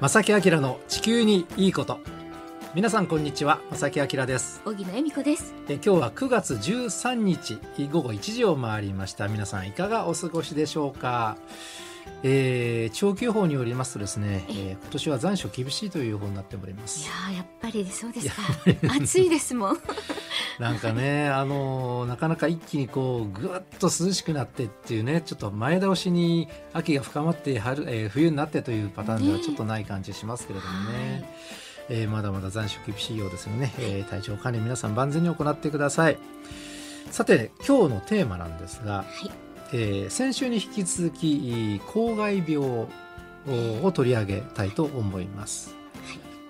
正木明の地球にいいこと。皆さんこんにちは。正木明です。小木野恵美子です。え今日は9月13日午後1時を回りました。皆さんいかがお過ごしでしょうか？えー、長期予報によりますとですね、えー、今年は残暑厳しいという予報になっております。いややっぱりそうですか。暑いですもん。なんかねあのー、なかなか一気にこうぐっと涼しくなってっていうねちょっと前倒しに秋が深まって春、えー、冬になってというパターンではちょっとない感じしますけれどもね、ねえー、まだまだ残暑厳しいようですよね、えー、体調管理皆さん万全に行ってください。さて今日のテーマなんですが、はいえー、先週に引き続き公害病を取り上げたいと思います。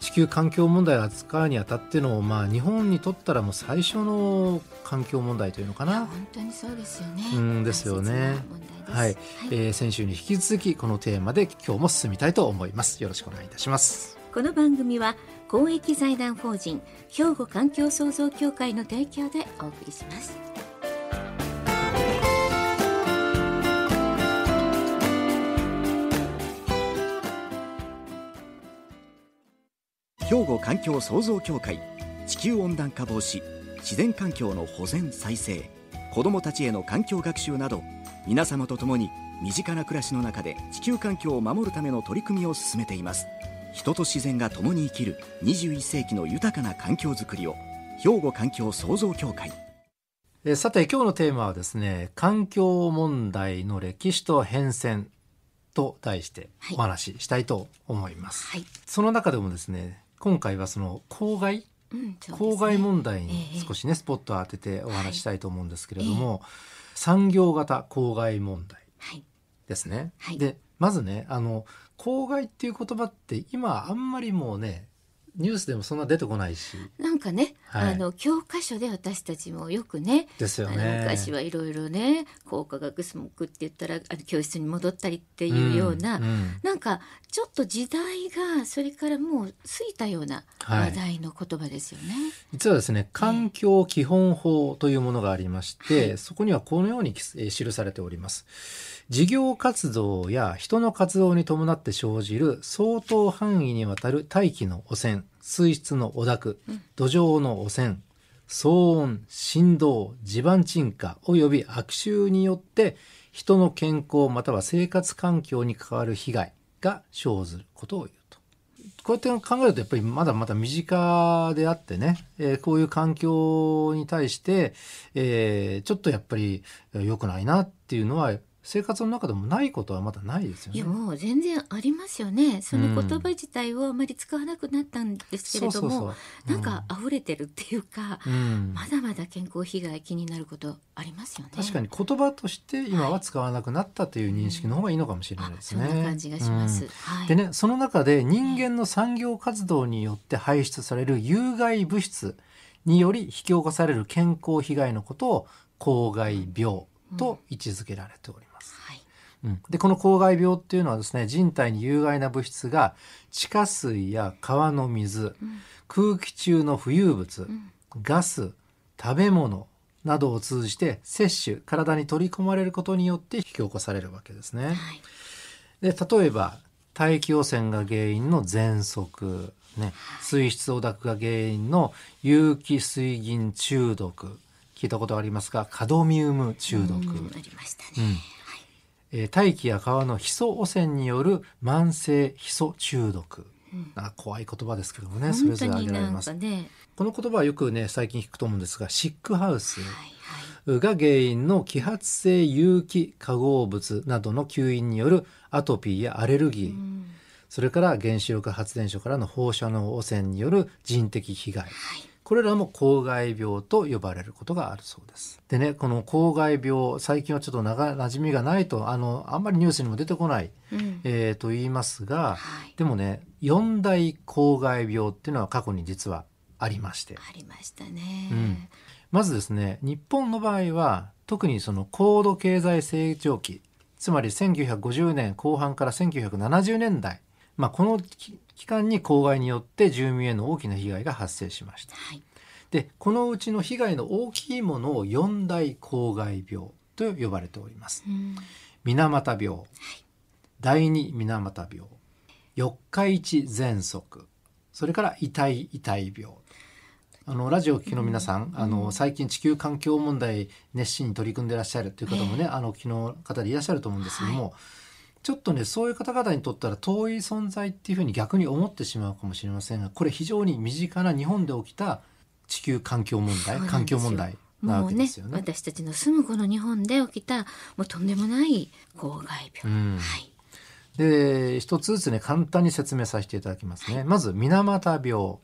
地球環境問題を扱うにあたっての、まあ、日本にとったらもう最初の環境問題というのかな。本当にそうですよね。うんですよね。はい、はい、えー、先週に引き続きこのテーマで今日も進みたいと思います。よろしくお願いいたします。この番組は公益財団法人兵庫環境創造協会の提供でお送りします。兵庫環境創造協会地球温暖化防止自然環境の保全再生子どもたちへの環境学習など皆様と共に身近な暮らしの中で地球環境を守るための取り組みを進めています。人と自然が共に生きる21世紀の豊かな環境づくりを兵庫環境創造協会。えさて今日のテーマはですね環境問題の歴史と変遷と題してお話ししたいと思います、はい、その中でもですね今回はその公害、うんね、公害問題に少しね、えー、スポットを当ててお話したいと思うんですけれども、はい産業型公害問題ですね。はい、でまずねあの公害っていう言葉って今あんまりもうねニュースでもそんな出てこないし。なんかね、はい、あの教科書で私たちもよくねですよね。昔はいろいろね高化学スモックって言ったらあの教室に戻ったりっていうような、うんうん、なんかちょっと時代がそれからもう過ぎたような話題の言葉ですよね、はい、実はですね環境基本法というものがありまして、はい、そこにはこのように記されております。事業活動や人の活動に伴って生じる相当範囲にわたる大気の汚染、水質の汚濁、土壌の汚染、騒音、振動、地盤沈下及び悪臭によって人の健康または生活環境に関わる被害が生ずることを言うと。こうやって考えるとやっぱりまだまだ身近であってね、えー、こういう環境に対して、えー、ちょっとやっぱり良くないなっていうのは生活の中でもないことはまだないですよね。いやもう全然ありますよね。その言葉自体をあまり使わなくなったんですけれども、なんか溢れてるっていうか、うん、まだまだ健康被害気になることありますよね。確かに言葉として今は使わなくなったという認識の方がいいのかもしれないですね。うん、そんな感じがします。うんはい、でね、その中で人間の産業活動によって排出される有害物質により引き起こされる健康被害のことを公害病と位置づけられております。うん、でこの公害病っていうのはですね人体に有害な物質が地下水や川の水、うん、空気中の浮遊物、うん、ガス食べ物などを通じて摂取体に取り込まれることによって引き起こされるわけですね。はい、で例えば大気汚染が原因の喘息、ね、水質汚濁が原因の有機水銀中毒聞いたことありますかカドミウム中毒。ありましたね。え大気や川のヒ素汚染による慢性ヒ素中毒、うん、怖い言葉ですけどもねそれぞれ挙げられます、ね、この言葉はよくね最近聞くと思うんですがシックハウス。が原因の揮発性有機化合物などの吸引によるアトピーやアレルギー、うん、それから原子力発電所からの放射能汚染による人的被害、はいこれらも公害病と呼ばれることがあるそうです。でね、この公害病、最近はちょっと長馴染みがないと、あの、あんまりニュースにも出てこない、うん、えー、と言いますが、はい、でもね、四大公害病っていうのは過去に実はありまして。ありましたね。うん。まずですね、日本の場合は、特にその高度経済成長期、つまり1950年後半から1970年代、まあ、この期間に公害によって住民への大きな被害が発生しました。はい、でこのうちの被害の大きいものを四大公害病と呼ばれております。水俣病、はい、第二水俣病四日市喘息それから痛い痛い病。あのラジオを聴きの皆さん、あの最近地球環境問題熱心に取り組んでらっしゃるという方もね、あの昨日方でいらっしゃると思うんですけども、ちょっとねそういう方々にとったら遠い存在っていうふうに逆に思ってしまうかもしれませんがこれ非常に身近な日本で起きた地球環境問題環境問題なわけですよね。もうね私たちの住むこの日本で起きたもうとんでもない公害病。うんはい。で一つずつね簡単に説明させていただきますね。まず水俣病こ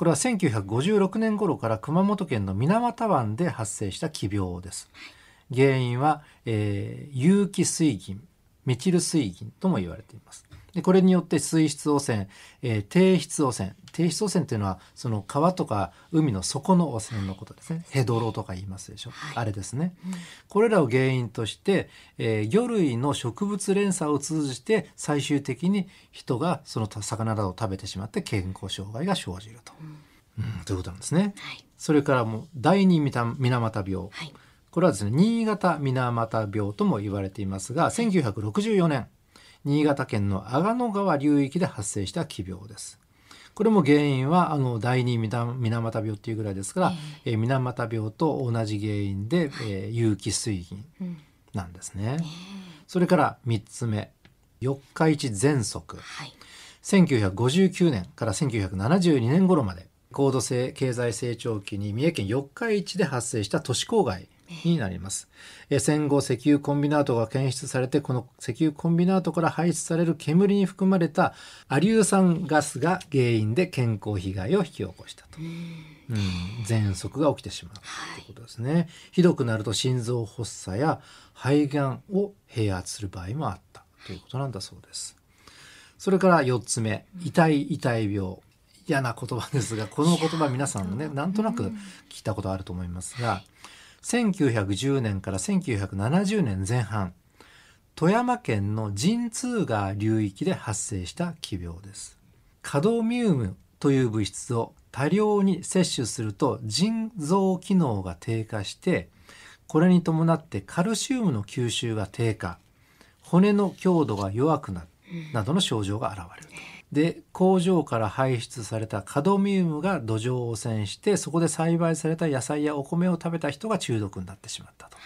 れは1956年頃から熊本県の水俣湾で発生した奇病です。原因は、えー有機水銀メチル水銀とも言われています。でこれによって水質汚染、えー低質汚染。低質汚染っていうのはその川とか海の底の汚染のことですね。ヘドロとか言いますでしょ、はい。あれですね、これらを原因として、えー魚類の植物連鎖を通じて最終的に人がその魚などを食べてしまって健康障害が生じると、うん。ということなんですね。はい。それからもう第二水俣病、はい。これはですね新潟水俣病とも言われていますが1964年新潟県の阿賀野川流域で発生した奇病です。これも原因はあの第二水水俣病っていうぐらいですから、えー水俣病と同じ原因で、えー有機水銀うん。なんですね。それから3つ目四日市喘息はい。1959年から1972年頃まで高度成経済成長期に三重県四日市で発生した都市公害になります。え戦後石油コンビナートが検出されてこの石油コンビナートから排出される煙に含まれたアリュー酸ガスが原因で健康被害を引き起こしたと。うん、喘息が起きてしまうということですね。ひどくなると心臓発作や肺がんを併発する場合もあったということなんだそうです。それから4つ目、痛い痛い病。嫌な言葉ですが、この言葉皆さんもね、なんとなく聞いたことあると思いますが、1910年から1970年前半、富山県の神通川流域で発生した奇病です。カドミウムという物質を多量に摂取すると腎臓機能が低下して、これに伴ってカルシウムの吸収が低下、骨の強度が弱くなるなどの症状が現れる。で工場から排出されたカドミウムが土壌を汚染してそこで栽培された野菜やお米を食べた人が中毒になってしまったと。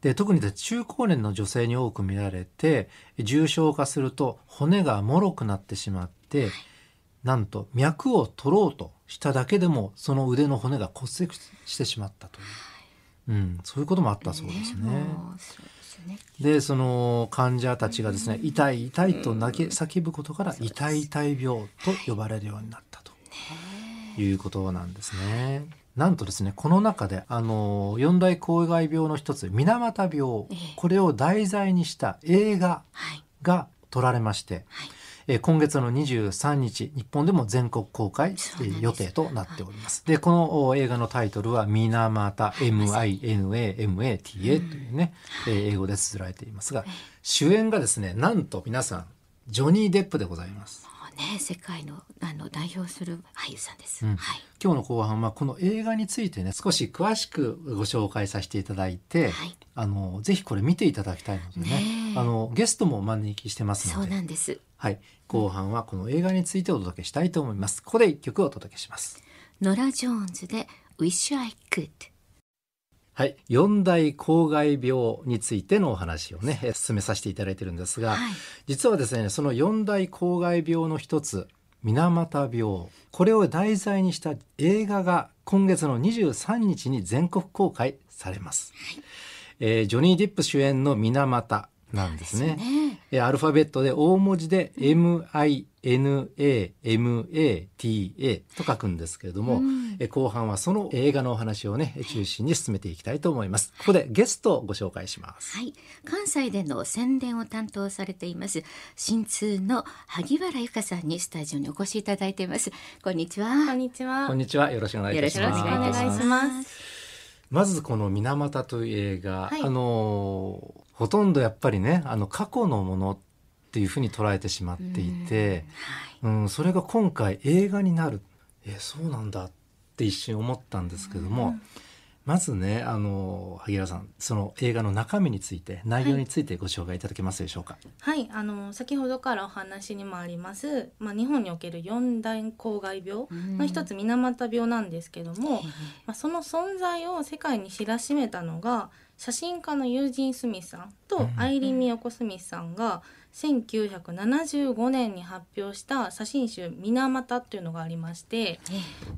で特に中高年の女性に多く見られて重症化すると骨が脆くなってしまって、なんと脈を取ろうとしただけでもその腕の骨が骨折してしまったという、うん、そういうこともあったそうですね。もうそうですよね。でその患者たちがですね痛い痛いと泣き叫ぶことから痛い痛い病と呼ばれるようになったということなんですね。なんとですねこの中であの四大公害病の一つ水俣病ええこれを題材にした映画はい。が撮られまして、はい。えー今月の23日日本でも全国公開、えー予定となっております。でこのお映画のタイトルは「水俣 MINAMATA」というね、えー英語で綴られていますが主演がですねなんと皆さんジョニー・デップでございます。ね、世界のあの代表する俳優さんです。うん。はい。今日の後半はこの映画についてね少し詳しくご紹介させていただいて、はい。あのぜひこれ見ていただきたいのでねねえあのゲストもお招きしてますそうのでなんです。はい、後半はこの映画についてお届けしたいと思います。ここで一曲お届けします。ノラ・ジョーンズで Wish I Could。はい、四大公害病についてのお話をね、え進めさせていただいてるんですが、はい実はですね、その四大公害病の一つ、水俣病、これを題材にした映画が今月の23日に全国公開されます。えージョニー・ディップ主演の水俣なんですね。ねえーアルファベットで大文字で MINAMATA と書くんですけれども、うんえー後半はその映画のお話をね、中心に進めていきたいと思います。ここでゲストをご紹介します。はい。関西での宣伝を担当されています、新通の萩原由香さんにスタジオにお越しいただいています。こんにちは。こんにちは。こんにちは。よろしくお願いします。よろしくお願いしま。ますまずこの水俣という映画、はい。あのーほとんどやっぱりね、あの過去のものっていうふうに捉えてしまっていて、うん、それが今回映画になる。え、そうなんだって一瞬思ったんですけども、まずねあの萩原さんその映画の中身について内容についてご紹介いただけますでしょうか？はい、あの先ほどからお話にもあります、まあ、日本における四大公害病の一つ水俣病なんですけども、まあ、その存在を世界に知らしめたのが写真家のユージン・スミスさんとアイリン・ミヨコ・スミスさんが、1975年に発表した写真集「水俣」というのがありまして、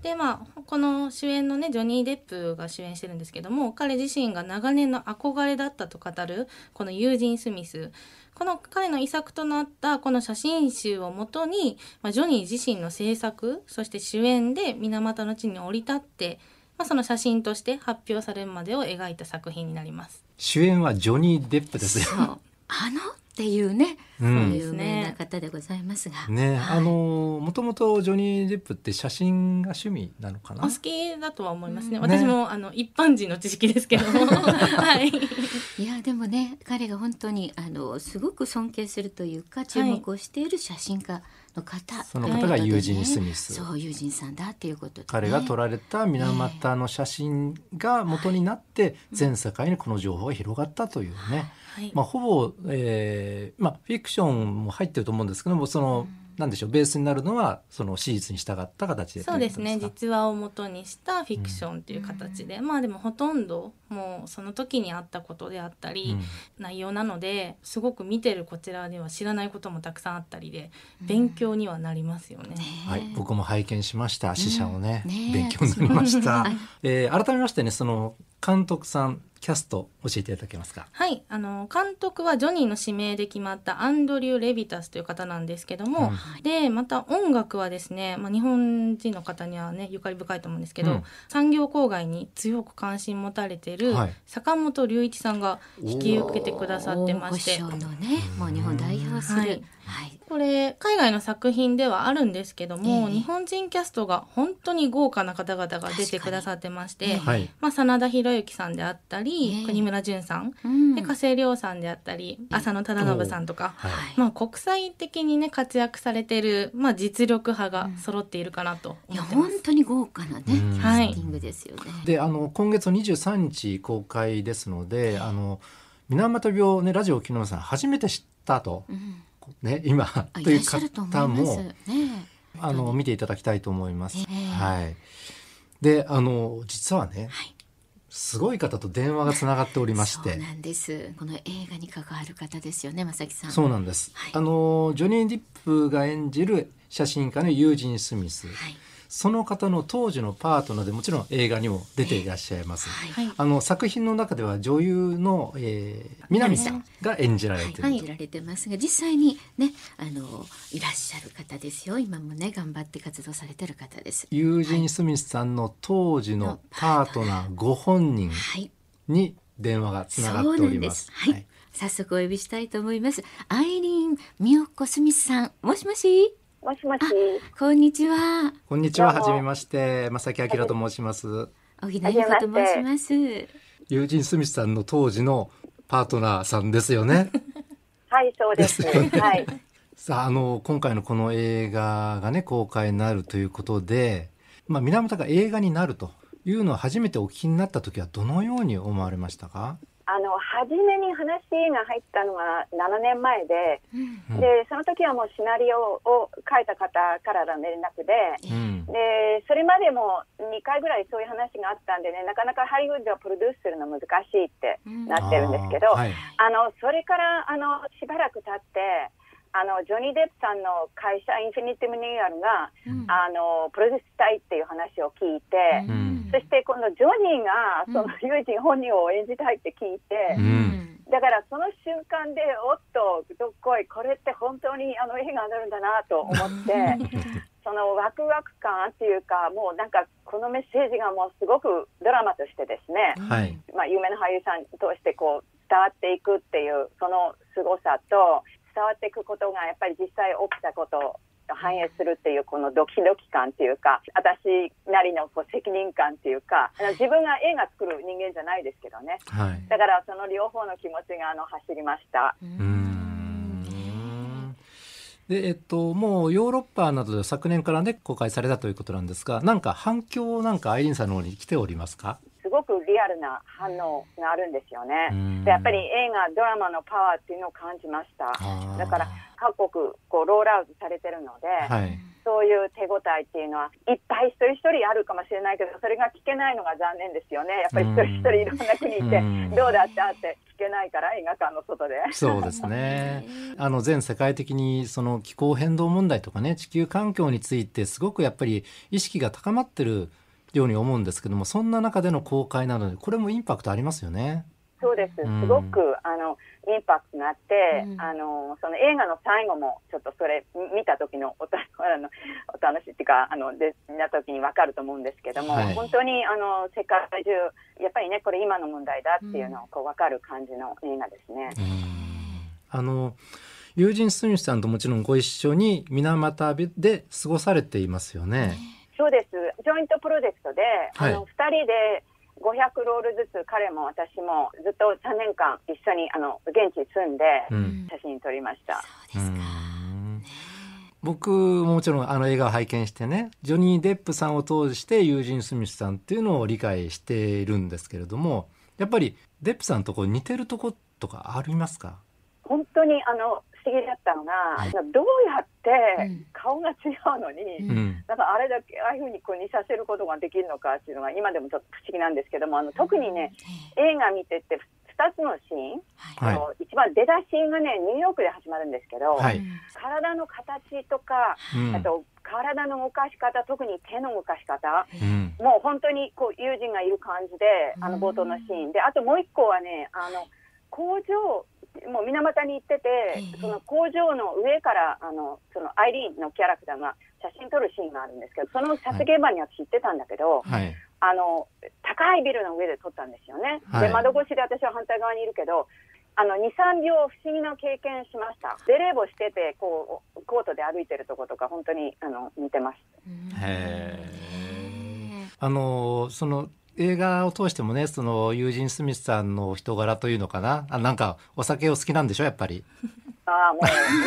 でまあこの主演のねジョニー・デップが主演してるんですけども彼自身が長年の憧れだったと語るこのユージン・スミス。この彼の遺作となったこの写真集をもとに、まあ、ジョニー自身の制作そして主演で水俣の地に降り立って、まあ、その写真として発表されるまでを描いた作品になります。主演はジョニー・デップですよ。あのっていうね、うん、有名な方でございますが。ね、はい、あのもともとジョニー・デップって写真が趣味なのかな？お好きだとは思いますね。うん、私もあの一般人の知識ですけども、はい。いやでもね、彼が本当にあのすごく尊敬するというか注目をしている写真家。はいの方。その方がユージン・スミス、そうユージンさんだっていうことで、ね、彼が撮られた水俣の写真が元になって全世界にこの情報が広がったというね、はい、まあ、ほぼ、えーまあ、フィクションも入ってると思うんですけどもその、うんなんでしょうベースになるのはその史実に従った形でそうですね。実話をもとにしたフィクションっていう形で、うん、まあでもほとんどもうその時にあったことであったり、うん、内容なのですごく見てるこちらでは知らないこともたくさんあったりで勉強にはなりますよね。うん、はい。僕も拝見しました。死者をね,、勉強になりました。えー、改めましてねその監督さんキャスト教えていただけますか？はい。あの監督はジョニーの指名で決まったアンドリュー・レビタスという方なんですけども、うん、でまた音楽はですね、まあ、日本人の方にはねゆかり深いと思うんですけど、うん、産業郊外に強く関心持たれてる坂本龍一さんが引き受けてくださってまして。のねもう日本代表する、はいはい、これ海外の作品ではあるんですけども、えー、日本人キャストが本当に豪華な方々が出てくださってまして、まあ、真田広之さんであったり、えー、国村淳さん、うん、で加瀬亮さんであったり浅野忠信さんとか、はい、まあ、国際的にね活躍されてる、まあ、実力派が揃っているかなと思ってます。本当に豪華なね、キャスティングですよね。であの今月23日公開ですので、あの水俣病ねラジオ木野さん初めて知ったと。うんね、今という方も、ね、あの見ていただきたいと思います。はい。で、あの実はね、はい、すごい方と電話がつながっておりまして、そうなんです。この映画に関わる方ですよね、正木さん。そうなんです。はい、あのジョニー・ディップが演じる写真家のユージン・スミス。はいその方の当時のパートナーでもちろん映画にも出ていらっしゃいます。はい、あの作品の中では女優の、えー、南さんが演じられてる、はい、演じられてますが実際にねあのいらっしゃる方ですよ今もね頑張って活動されてる方です。ユージン・スミスさんの当時のパートナーご本人に電話がつながっております。はい、早速お呼びしたいと思います。アイリーン・ミオコ・スミスさん、もしもし？もしもし。こんにちは。こんにちは。はじめまして。正木明と申します。小木由子と申します。ユージン・スミスさんの当時のパートナーさんですよね。はい、そうです。ですね、はい。さあ、あの、今回のこの映画がね、公開になるということで、まあ、源が映画になるというのを初めてお聞きになった時はどのように思われましたか？あの初めに話が入ったのが7年前でうん、でその時はもうシナリオを書いた方からの連絡でうん、でそれまでも2回ぐらいそういう話があったんでねなかなかハリウッドをプロデュースするの難しいってなってるんですけど、うんあはい、あのそれからあのしばらく経ってあのジョニー・デップさんの会社インフィニティ・ムニューアルが、うん、あのプロデュースしたいっていう話を聞いて、うん、そして今度ジョニーがその友人本人を演じたいって聞いて、うん、だからその瞬間でおっとどっこいこれって本当にあの映画になるんだなと思って そのワクワク感っていうかもうなんかこのメッセージがもうすごくドラマとしてですね、はい、まあ、有名な俳優さんとしてこう伝わっていくっていうその凄さと伝わっていくことがやっぱり実際起きたことを反映するっていうこのドキドキ感っていうか私なりのこう責任感っていうか自分が映画作る人間じゃないですけどね、はい、だからその両方の気持ちがあの走りました。でえっと、もうヨーロッパなどで昨年からね公開されたということなんですがなんか反響なんかアイリンさんの方に来ておりますか？すごくくリアルな反応があるんですよね。でやっぱり映画ドラマのパワーっていうのを感じました。だから各国こうロールアウトされてるので、はい、そういう手応えっていうのはいっぱい一人一人あるかもしれないけどそれが聞けないのが残念ですよね。やっぱり一人一人いろんな国行ってどうだったって聞けないから映画館の外で。そうですね。あの全世界的にその気候変動問題とかね地球環境についてすごくやっぱり意識が高まってるように思うんですけどもそんな中での公開なのでこれもインパクトありますよね。そうです。すごく、あのインパクトがあって、うん、あのその映画の最後もちょっとそれ見た時の おたあのお楽しいっていうかあので見た時に分かると思うんですけども、はい、本当にあの世界中やっぱりねこれ今の問題だっていうのをこう分かる感じの映画ですね。あの友人スミスさんともちろんご一緒に水俣で過ごされていますよね。そうです。ジョイントプロジェクトで、はい、あの2人で500ロールずつ彼も私もずっと3年間一緒にあの現地に住んで写真撮りました。うん、僕ももちろんあの映画を拝見してねジョニー・デップさんを通してユージン・スミスさんっていうのを理解しているんですけれどもやっぱりデップさんとこ似てるとことかありますか？本当にあの不思議だったのが、はい、どうやって顔が違うのに、うん、なんかあれだけああいうふうにこう似させることができるのかっていうのが今でもちょっと不思議なんですけどもあの特にね、映画見てて2つのシーン、はい、の一番出だしがねニューヨークで始まるんですけど、はい、体の形とか、うん、あと体の動かし方特に手の動かし方、うん、もう本当にこう友人がいる感じであの冒頭のシーン。であともう一個はねあの工場もう水俣に行ってて、その工場の上からあのそのアイリーンのキャラクターが写真撮るシーンがあるんですけどその撮影現場には知ってたんだけど、はい、あの高いビルの上で撮ったんですよね。はい、で窓越しで私は反対側にいるけどあの23秒不思議な経験しました。ベレー帽しててこうコートで歩いてるとことか本当にあの似てます。へあのその映画を通してもねその友人スミスさんの人柄というのかなあなんかお酒を好きなんでしょやっぱり。ああもう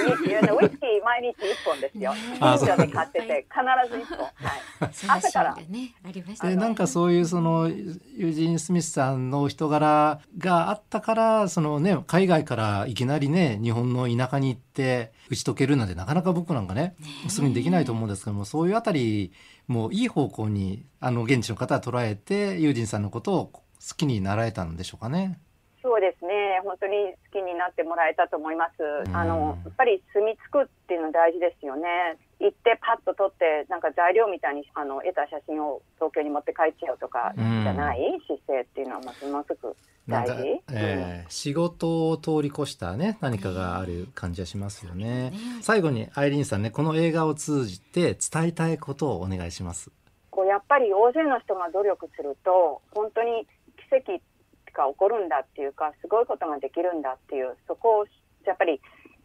ウイスキー毎日一本ですよ。近所で買ってて必ず一本。はい。朝からねありましたでなんかそういうその友人スミスさんの人柄があったからそのね海外からいきなりね日本の田舎に行って打ち解けるなんてなかなか僕なんかねすぐにできないと思うんですけどもそういうあたりもういい方向にあの現地の方は捉えて友人さんのことを好きになられたんでしょうかね。そうですね。本当に好きになってもらえたと思います。あのやっぱり住み着くっていうの大事ですよね。行ってパッと撮ってなんか材料みたいにあの得た写真を東京に持って帰っちゃうとかじゃない姿勢っていうのはものすごく大事、えー、仕事を通り越したね何かがある感じはしますよね、最後にアイリーンさんねこの映画を通じて伝えたいことをお願いします。こうやっぱり大勢の人が努力すると本当に奇跡が起こるんだっていうかすごいことができるんだっていうそこをやっぱり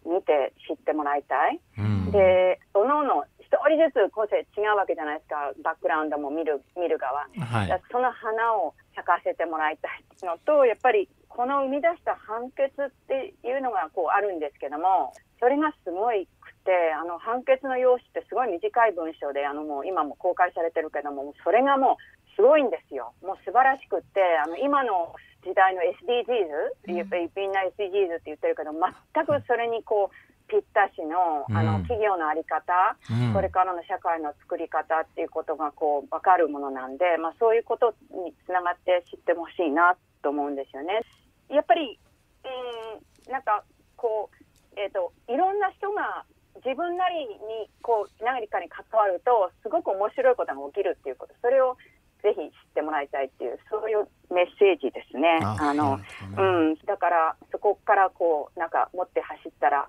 見て知ってもらいたい、うん、でおのおの一人ずつ個性違うわけじゃないですか。バックグラウンドも見る見る側、はい、その花を咲かせてもらいたいのとやっぱりこの生み出した判決っていうのがこうあるんですけどもそれがすごいくてあの判決の用紙ってすごい短い文章であのもう今も公開されてるけどもそれがもうすごいんですよ。もう素晴らしくってあの今の時代の SDGs、やっぱりみんな SDGs って言ってるけど全くそれにこうぴったしのあの企業の在り方、うん、これからの社会の作り方っていうことがこう分かるものなんで、まあ、そういうことにつながって知ってほしいなと思うんですよね。やっぱり、うん、なんかこう、えーと、いろんな人が自分なりにこう何かに関わるとすごく面白いことが起きるっていうこと。それをぜひ知ってもらいたいっていうそういうメッセージですね。あの、うん、だからそこからこうなんか持って走ったら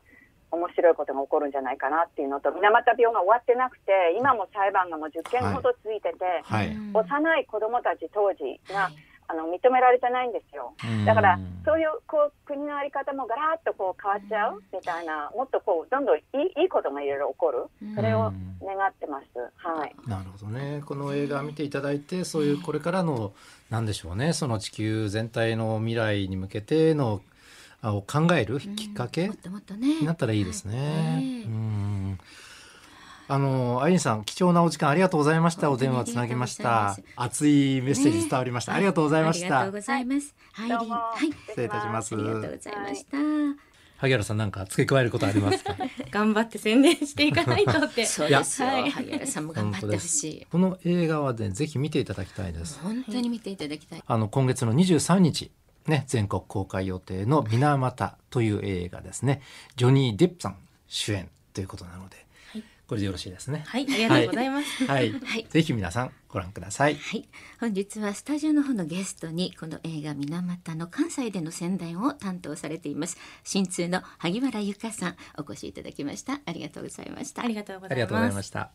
面白いことが起こるんじゃないかなっていうのと水俣病が終わってなくて今も裁判がもう10件ほど続いてて、はい。はい、幼い子どもたち当時が、あの認められてないんですよ。だからそういうこう国の在り方もガラッとこう変わっちゃうみたいなもっとこうどんどんいいいいことがいろいろ起こる。それを願ってます、はい、なるほどね。この映画見ていただいてそういうこれからのなんでしょうね。その地球全体の未来に向けてのを考えるきっかけ、になったらいいですね。うんあのアインさん貴重なお時間ありがとうございました。お電話つなぎました。熱いメッセージ伝わりました、ね、ありがとうございましたありがとうございます。はい、はい、失礼いたします。ありがとうございました、萩原さんなんか付け加えることありますか？頑張って宣伝していかないとって。そうですよ、はい、萩原さんも頑張ってほしい。この映画はねぜひ見ていただきたいです。本当に見ていただきたい。あの今月の23日ね、全国公開予定の「水俣」という映画ですね。ジョニー・デップさん主演ということなので、はい、これでよろしいですね。はい、ありがとうございます。はい、はい、ぜひ皆さんご覧ください。はい、本日はスタジオの方のゲストにこの映画水俣の関西での宣伝を担当されています新通の萩原由香さんお越しいただきました。ありがとうございました。ありがとうございました。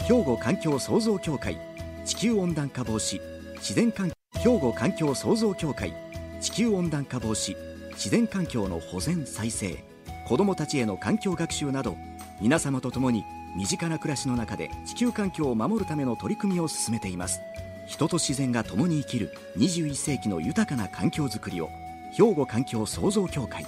兵庫環境創造協会地球温暖化防止自然環兵庫環境創造協会地球温暖化防止自然環境の保全再生子どもたちへの環境学習など皆様と共に身近な暮らしの中で地球環境を守るための取り組みを進めています。人と自然が共に生きる21世紀の豊かな環境づくりを兵庫環境創造協会。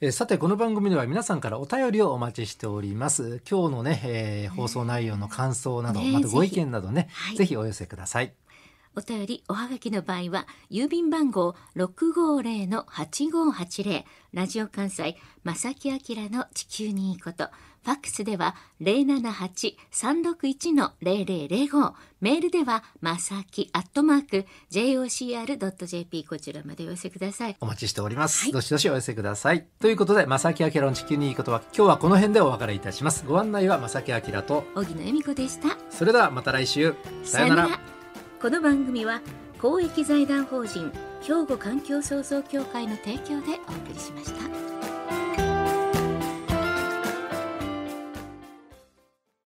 えさてこの番組では皆さんからお便りをお待ちしております。今日のね、えー、放送内容の感想など、ね、またご意見などね、ぜひお寄せくださいお便りおはがきの場合は郵便番号650-8580ラジオ関西正木明の地球にいいことファックスでは078-361-0005メールではまさきアットマーク jocr.jp こちらまでお寄せください。お待ちしております、はい、どしどしお寄せください。ということでまさきあきらの地球にいいことは今日はこの辺でお別れいたします。ご案内はまさきあきらと荻野恵美子でした。それではまた来週。さよならこの番組は公益財団法人兵庫環境創造協会の提供でお送りしました。